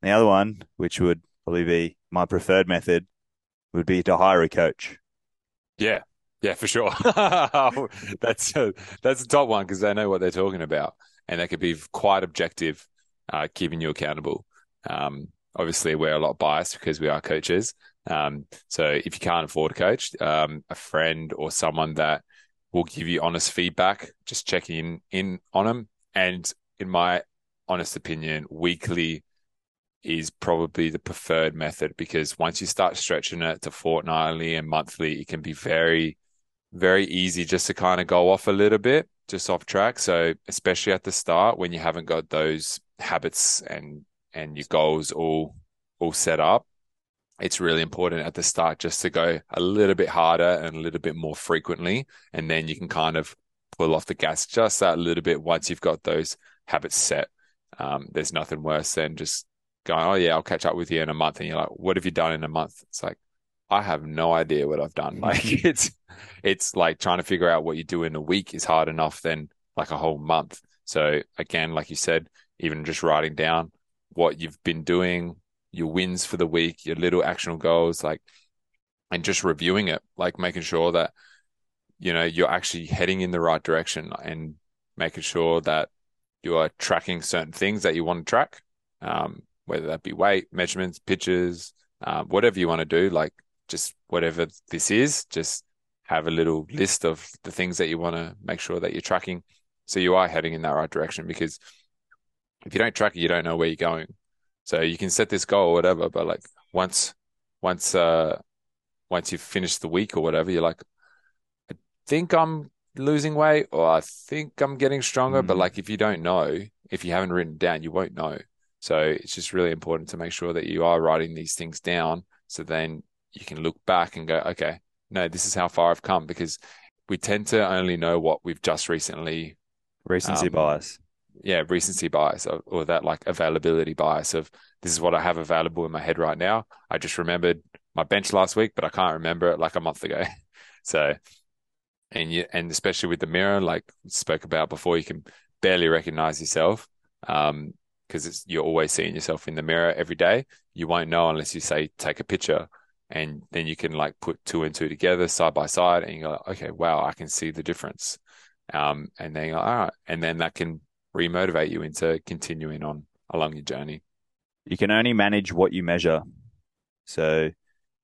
Speaker 2: The other one, which would probably be my preferred method, would be to hire a coach.
Speaker 1: Yeah, yeah, for sure. that's a, that's a top one because they know what they're talking about, and they could be quite objective, uh, keeping you accountable. Um, obviously, we're a lot biased because we are coaches. Um, so if you can't afford a coach, um, a friend or someone that will give you honest feedback, just checking in, in on them. And in my honest opinion, weekly is probably the preferred method because once you start stretching it to fortnightly and monthly, it can be very, very easy just to kind of go off a little bit, just off track. So especially at the start when you haven't got those habits and and your goals all all set up, it's really important at the start just to go a little bit harder and a little bit more frequently, and then you can kind of pull off the gas just that little bit once you've got those habits set. Um, there's nothing worse than just going, oh yeah, I'll catch up with you in a month, and you're like, what have you done in a month? It's like, I have no idea what I've done. Like it's it's like trying to figure out what you do in a week is hard enough than like a whole month. So again, like you said, even just writing down what you've been doing, your wins for the week, your little actionable goals, like and just reviewing it, like making sure that you know you're actually heading in the right direction and making sure that you are tracking certain things that you want to track, um, whether that be weight, measurements, pitches, um, whatever you want to do, like just whatever this is, just have a little list of the things that you want to make sure that you're tracking. So you are heading in that right direction because if you don't track it, you don't know where you're going. So you can set this goal or whatever, but like once, once, uh, once you've finished the week or whatever, you're like, I think I'm losing weight or I think I'm getting stronger. But
Speaker 2: Mm.
Speaker 1: like, if you don't know, if you haven't written it down, you won't know. So it's just really important to make sure that you are writing these things down. So then you can look back and go, okay, no, this is how far I've come because we tend to only know what we've just recently
Speaker 2: Recency
Speaker 1: Um,
Speaker 2: bias.
Speaker 1: yeah recency bias or, or that like availability bias of this is what I have available in my head right now. I just remembered my bench last week, but I can't remember it like a month ago. so, and you, and especially with the mirror, like spoke about before, you can barely recognize yourself. Um, because you're always seeing yourself in the mirror every day. You won't know unless you say take a picture, and then you can like put two and two together side by side, and you go, okay, wow, I can see the difference. Um, and then all right, and then that can remotivate you into continuing on along your journey.
Speaker 2: You can only manage what you measure. So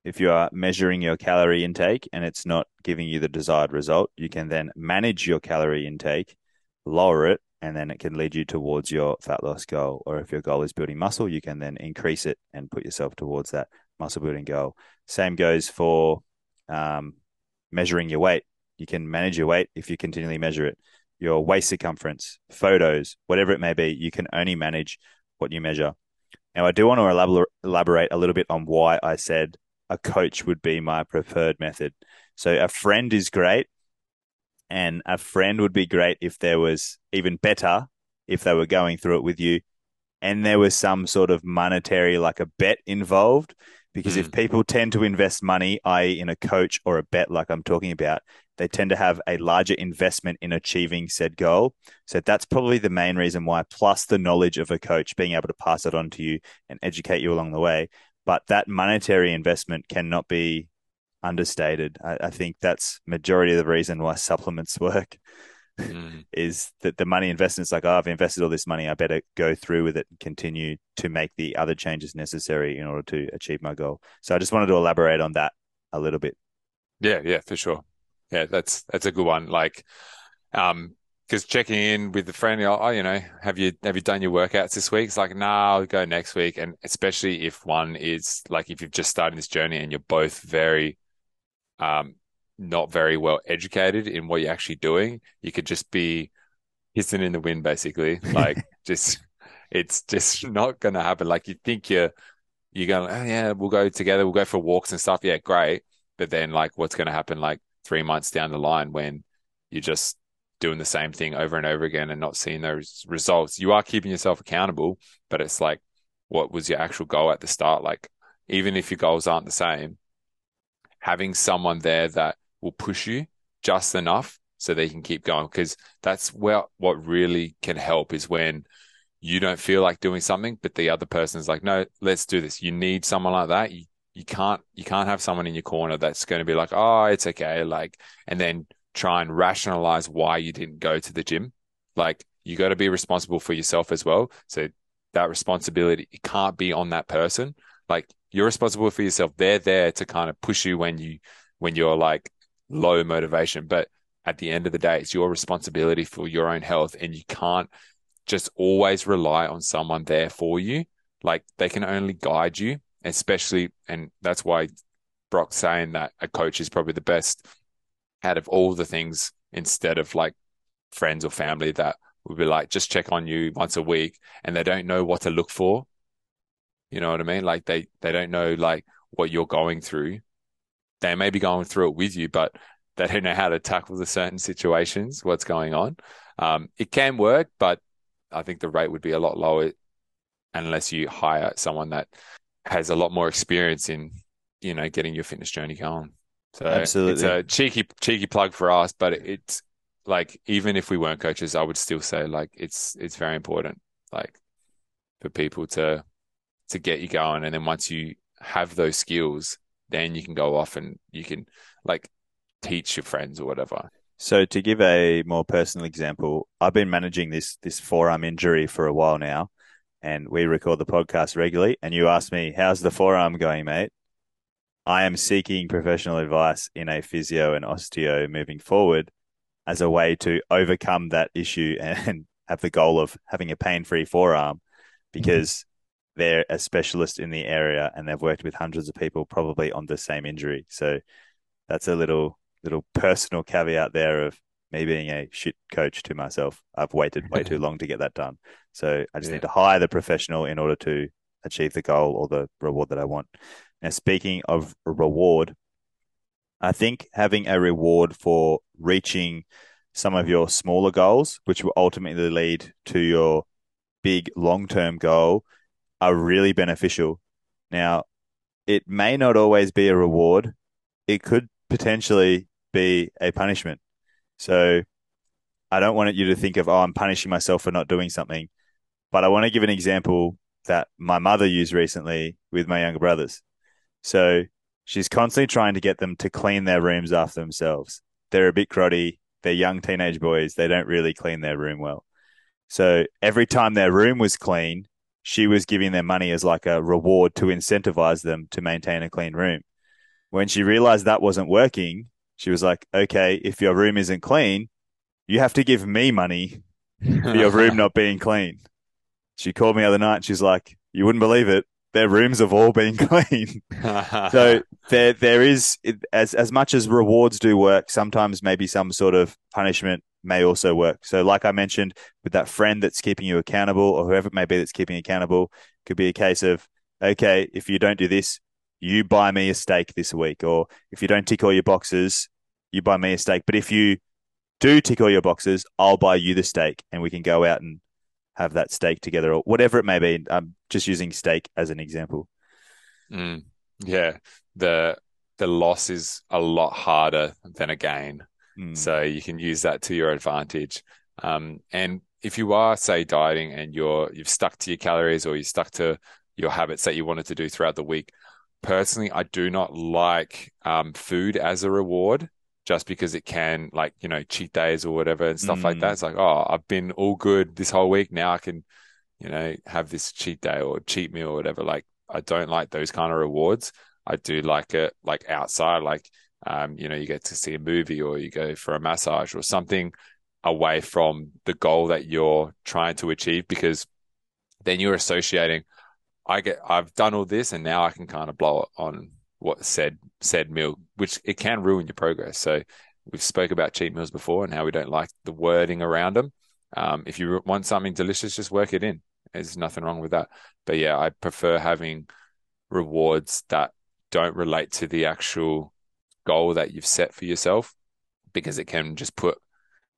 Speaker 2: if you are measuring your calorie intake and it's not giving you the desired result, you can then manage your calorie intake, lower it, and then it can lead you towards your fat loss goal. Or if your goal is building muscle, you can then increase it and put yourself towards that muscle building goal. Same goes for um, measuring your weight. You can manage your weight if you continually measure it. Your waist circumference, photos, whatever it may be, you can only manage what you measure. Now, I do want to elaborate a little bit on why I said a coach would be my preferred method. So, a friend is great, and a friend would be great if there was even better if they were going through it with you and there was some sort of monetary, like a bet involved. Because mm. if people tend to invest money, i.e., in a coach or a bet, like I'm talking about, they tend to have a larger investment in achieving said goal. So that's probably the main reason why, plus the knowledge of a coach being able to pass it on to you and educate you along the way. But that monetary investment cannot be understated. I, I think that's majority of the reason why supplements work. Mm. is that the money investment's like, oh, I've invested all this money. I better go through with it and continue to make the other changes necessary in order to achieve my goal. So I just wanted to elaborate on that a little bit.
Speaker 1: Yeah, yeah, for sure yeah, that's that's a good one. Like, um, because checking in with the friend, oh, you know, have you have you done your workouts this week? It's like, nah, I'll go next week. And especially if one is like, if you've just started this journey and you're both very, um, not very well educated in what you're actually doing, you could just be hissing in the wind, basically. Like, just it's just not going to happen. Like, you think you're you're going, oh yeah, we'll go together, we'll go for walks and stuff. Yeah, great. But then, like, what's going to happen? Like, three months down the line when you're just doing the same thing over and over again and not seeing those results. You are keeping yourself accountable, but it's like, what was your actual goal at the start? Like, even if your goals aren't the same, having someone there that will push you just enough so they can keep going. Because that's where what really can help is when you don't feel like doing something, but the other person is like, no, let's do this. You need someone like that. You you can't you can't have someone in your corner that's going to be like, oh, it's okay, like, and then try and rationalize why you didn't go to the gym. Like, you got to be responsible for yourself as well. So that responsibility it can't be on that person. Like, you're responsible for yourself. They're there to kind of push you when you when you're like low motivation, but at the end of the day, it's your responsibility for your own health, and you can't just always rely on someone there for you. Like, they can only guide you especially, and that's why Brock's saying that a coach is probably the best out of all the things instead of like friends or family that would be like, just check on you once a week and they don't know what to look for. You know what I mean? Like they, they don't know like what you're going through. They may be going through it with you, but they don't know how to tackle the certain situations, what's going on. Um, it can work, but I think the rate would be a lot lower unless you hire someone that has a lot more experience in you know getting your fitness journey going. So
Speaker 2: absolutely,
Speaker 1: it's a cheeky cheeky plug for us, but it's like even if we weren't coaches, I would still say like it's it's very important like for people to to get you going, and then once you have those skills, then you can go off and you can like teach your friends or whatever.
Speaker 2: So to give a more personal example, I've been managing this this forearm injury for a while now and we record the podcast regularly, and you ask me, How's the forearm going, mate? I am seeking professional advice in a physio and osteo moving forward as a way to overcome that issue and have the goal of having a pain free forearm because. They're a specialist in the area and they've worked with hundreds of people probably on the same injury. So that's a little little personal caveat there of me being a shit coach to myself. I've waited way too long to get that done. So I just yeah. need to hire the professional in order to achieve the goal or the reward that I want. Now, speaking of reward, I think having a reward for reaching some of your smaller goals, which will ultimately lead to your big long term goal, are really beneficial. Now, it may not always be a reward, it could potentially be a punishment. So, I don't want you to think of, oh, I'm punishing myself for not doing something. But I want to give an example that my mother used recently with my younger brothers. So she's constantly trying to get them to clean their rooms after themselves. They're a bit grotty. They're young teenage boys. They don't really clean their room well. So every time their room was clean, she was giving them money as like a reward to incentivize them to maintain a clean room. When she realized that wasn't working, she was like, okay, if your room isn't clean, you have to give me money for your room not being clean. She called me the other night and she's like, you wouldn't believe it. Their rooms have all been clean. so there, there is as as much as rewards do work. Sometimes maybe some sort of punishment may also work. So, like I mentioned, with that friend that's keeping you accountable, or whoever it may be that's keeping you accountable, could be a case of, okay, if you don't do this, you buy me a steak this week, or if you don't tick all your boxes, you buy me a steak. But if you do tick all your boxes, I'll buy you the steak, and we can go out and have that steak together or whatever it may be. I'm just using steak as an example.
Speaker 1: Mm, yeah, the the loss is a lot harder than a gain, mm. so you can use that to your advantage. Um, and if you are, say, dieting and you're you've stuck to your calories or you stuck to your habits that you wanted to do throughout the week, personally, I do not like um, food as a reward just because it can like you know cheat days or whatever and stuff mm. like that mm. it's like oh i've been all good this whole week now i can you know have this cheat day or cheat meal or whatever like i don't like those kind of rewards i do like it like outside like um you know you get to see a movie or you go for a massage or something away from the goal that you're trying to achieve because then you're associating i get i've done all this and now i can kind of blow it on what said said meal, which it can ruin your progress. So we've spoke about cheat meals before and how we don't like the wording around them. Um, if you want something delicious, just work it in. There's nothing wrong with that. But yeah, I prefer having rewards that don't relate to the actual goal that you've set for yourself because it can just put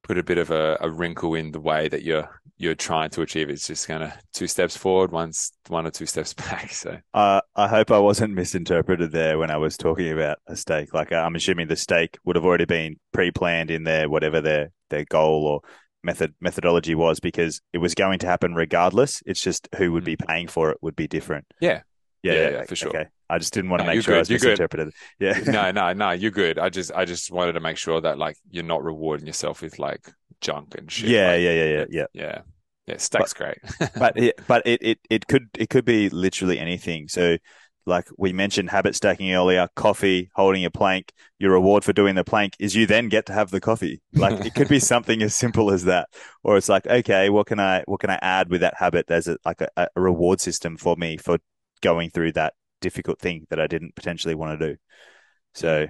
Speaker 1: put a bit of a, a wrinkle in the way that you're you're trying to achieve. It's just kind of two steps forward, one's one or two steps back. So
Speaker 2: uh, I hope I wasn't misinterpreted there when I was talking about a steak. Like I'm assuming the steak would have already been pre-planned in their whatever their their goal or method methodology was because it was going to happen regardless. It's just who would be mm. paying for it would be different.
Speaker 1: Yeah.
Speaker 2: Yeah, yeah, yeah, for sure. Okay. I just didn't want to no, make sure good. I was you're misinterpreted. Good. Yeah.
Speaker 1: no, no, no, you're good. I just I just wanted to make sure that like you're not rewarding yourself with like junk and shit.
Speaker 2: Yeah,
Speaker 1: like,
Speaker 2: yeah, yeah, yeah, yeah.
Speaker 1: Yeah. Yeah, steak's great.
Speaker 2: but it, but it, it it could it could be literally anything. So like we mentioned habit stacking earlier, coffee, holding a plank, your reward for doing the plank is you then get to have the coffee. Like it could be something as simple as that. Or it's like, okay, what can I what can I add with that habit as a like a, a reward system for me for going through that difficult thing that I didn't potentially want to do. So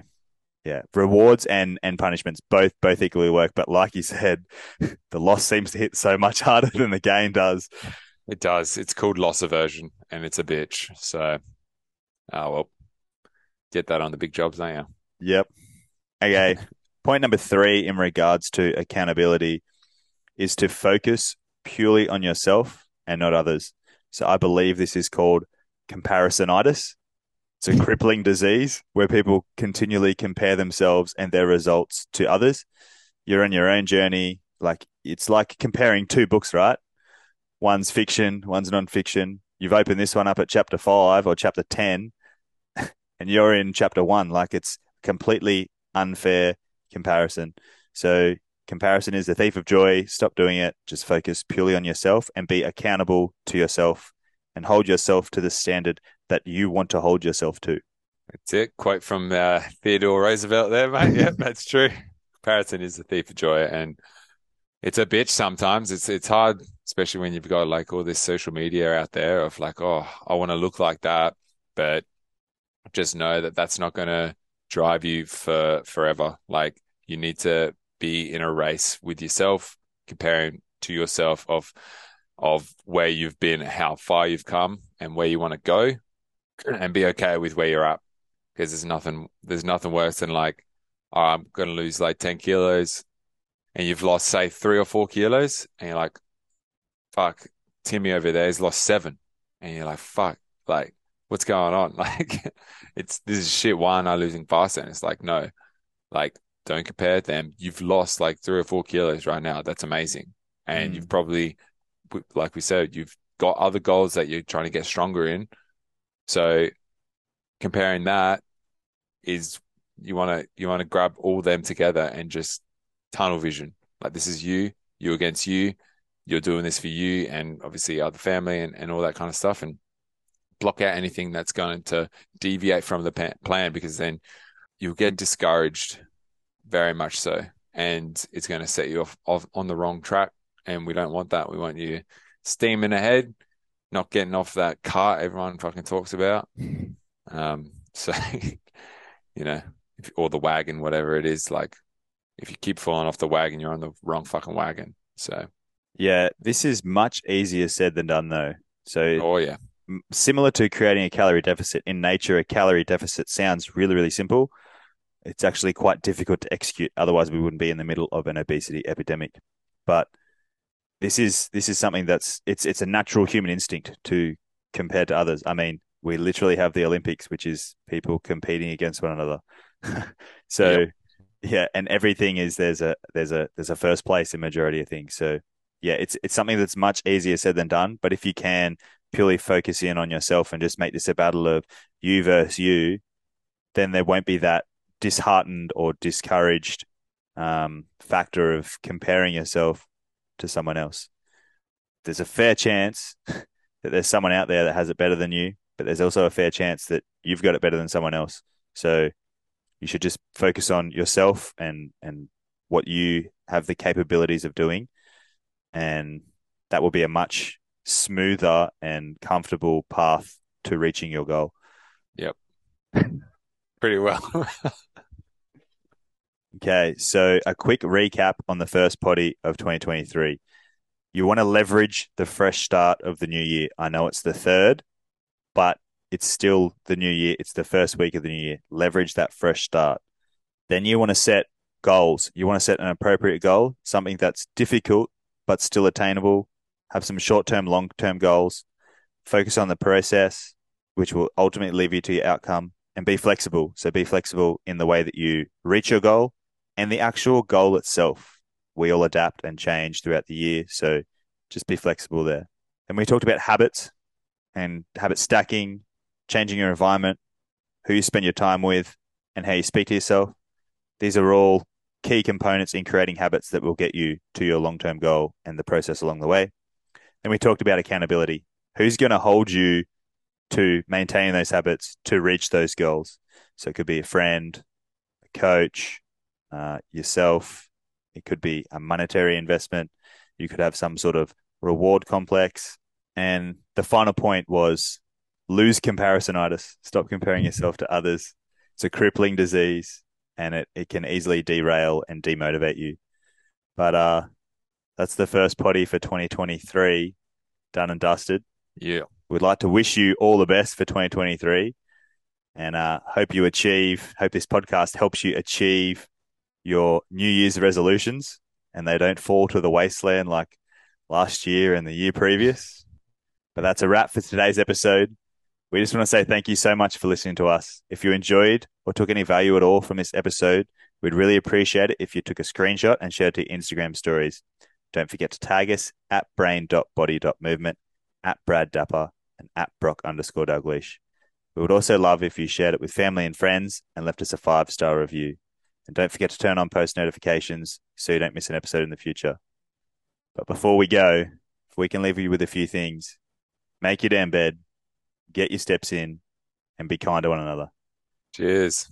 Speaker 2: yeah, rewards and and punishments both both equally work. But like you said, the loss seems to hit so much harder than the gain does.
Speaker 1: It does. It's called loss aversion, and it's a bitch. So, oh well, get that on the big jobs, don't you?
Speaker 2: Yep. Okay. Point number three in regards to accountability is to focus purely on yourself and not others. So I believe this is called comparisonitis. It's a crippling disease where people continually compare themselves and their results to others. You're on your own journey. Like it's like comparing two books, right? One's fiction, one's non-fiction. You've opened this one up at chapter five or chapter 10 and you're in chapter one. Like it's completely unfair comparison. So comparison is the thief of joy. Stop doing it. Just focus purely on yourself and be accountable to yourself and hold yourself to the standard that you want to hold yourself to.
Speaker 1: That's it. Quote from uh, Theodore Roosevelt there, mate. Yeah, that's true. Comparison is the thief of joy, and it's a bitch sometimes. It's it's hard, especially when you've got like all this social media out there of like, oh, I want to look like that, but just know that that's not going to drive you for forever. Like you need to be in a race with yourself, comparing to yourself of of where you've been, how far you've come, and where you want to go, and be okay with where you're at. Because there's nothing, there's nothing worse than like, oh, I'm going to lose like ten kilos. and you've lost, say, three or four kilos, and you're like, fuck, Timmy over there has lost seven. And you're like, fuck, like, what's going on? Like, it's this is shit. Why am I losing faster? And it's like, no, like, don't compare them. You've lost like three or four kilos right now. That's amazing. And
Speaker 2: Mm.
Speaker 1: you've probably, like we said, you've got other goals that you're trying to get stronger in. So comparing that is you want to you want to grab all them together and just tunnel vision. Like this is you, you against you. You're doing this for you and obviously other family and, and all that kind of stuff and block out anything that's going to deviate from the plan because then you'll get discouraged very much so and it's going to set you off, off on the wrong track and we don't want that. We want you steaming ahead, not getting off that cart everyone fucking talks about. Um, so, you know, if, or the wagon, whatever it is, like if you keep falling off the wagon, you're on the wrong fucking wagon. So,
Speaker 2: Yeah, this is much easier said than done, though. So,
Speaker 1: oh yeah,
Speaker 2: similar to creating a calorie deficit, in nature, a calorie deficit sounds really, really simple. It's actually quite difficult to execute. Otherwise, we wouldn't be in the middle of an obesity epidemic. But this is this is something that's it's it's a natural human instinct to compare to others. I mean, we literally have the Olympics, which is people competing against one another. so
Speaker 1: Yep.
Speaker 2: yeah, and everything is there's a there's a there's a first place in majority of things. So yeah, it's it's something that's much easier said than done. But if you can purely focus in on yourself and just make this a battle of you versus you, then there won't be that disheartened or discouraged um, factor of comparing yourself to someone else. There's a fair chance that there's someone out there that has it better than you, but there's also a fair chance that you've got it better than someone else. So you should just focus on yourself and and what you have the capabilities of doing, and that will be a much smoother and comfortable path to reaching your goal. Yep.
Speaker 1: Pretty well.
Speaker 2: Okay, so a quick recap on the first potty of 2023. You want to leverage the fresh start of the new year. I know it's the third, but it's still the new year. It's the first week of the new year. Leverage that fresh start. Then you want to set goals. You want to set an appropriate goal, something that's difficult but still attainable. Have some short term, long term goals. Focus on the process, which will ultimately lead you to your outcome, and be flexible. So be flexible in the way that you reach your goal and the actual goal itself. We all adapt and change throughout the year. So just be flexible there. And we talked about habits and habit stacking, changing your environment, who you spend your time with, and how you speak to yourself. These are all key components in creating habits that will get you to your long term goal and the process along the way. And we talked about accountability. Who's going to hold you to maintain those habits to reach those goals? So it could be a friend, a coach, uh, yourself. It could be a monetary investment. You could have some sort of reward complex. And the final point was lose comparisonitis. Stop comparing yourself to others. It's a crippling disease and it, it can easily derail and demotivate you. But uh, that's the first potty for 2023 done and dusted.
Speaker 1: yeah.
Speaker 2: We'd like to wish you all the best for 2023 and uh, hope you achieve, hope this podcast helps you achieve your New Year's resolutions and they don't fall to the wasteland like last year and the year previous. But that's a wrap for today's episode. We just want to say thank you so much for listening to us. If you enjoyed or took any value at all from this episode, we'd really appreciate it if you took a screenshot and shared to Instagram stories. Don't forget to tag us at brain.body.movement, at Brad Dapper, and at Brock underscore Dalgleish. We would also love if you shared it with family and friends and left us a five star review. And don't forget to turn on post notifications so you don't miss an episode in the future. But before we go, if we can leave you with a few things, make your damn bed, get your steps in, and be kind to one another,
Speaker 1: Cheers.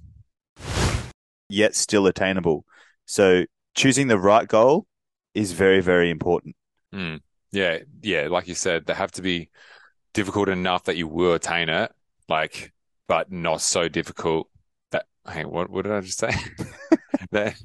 Speaker 2: yet still attainable. So choosing the right goal is very, very important.
Speaker 1: Mm. Yeah, yeah. Like you said, they have to be difficult enough that you will attain it, like, but not so difficult. Hey, what what did I just say? that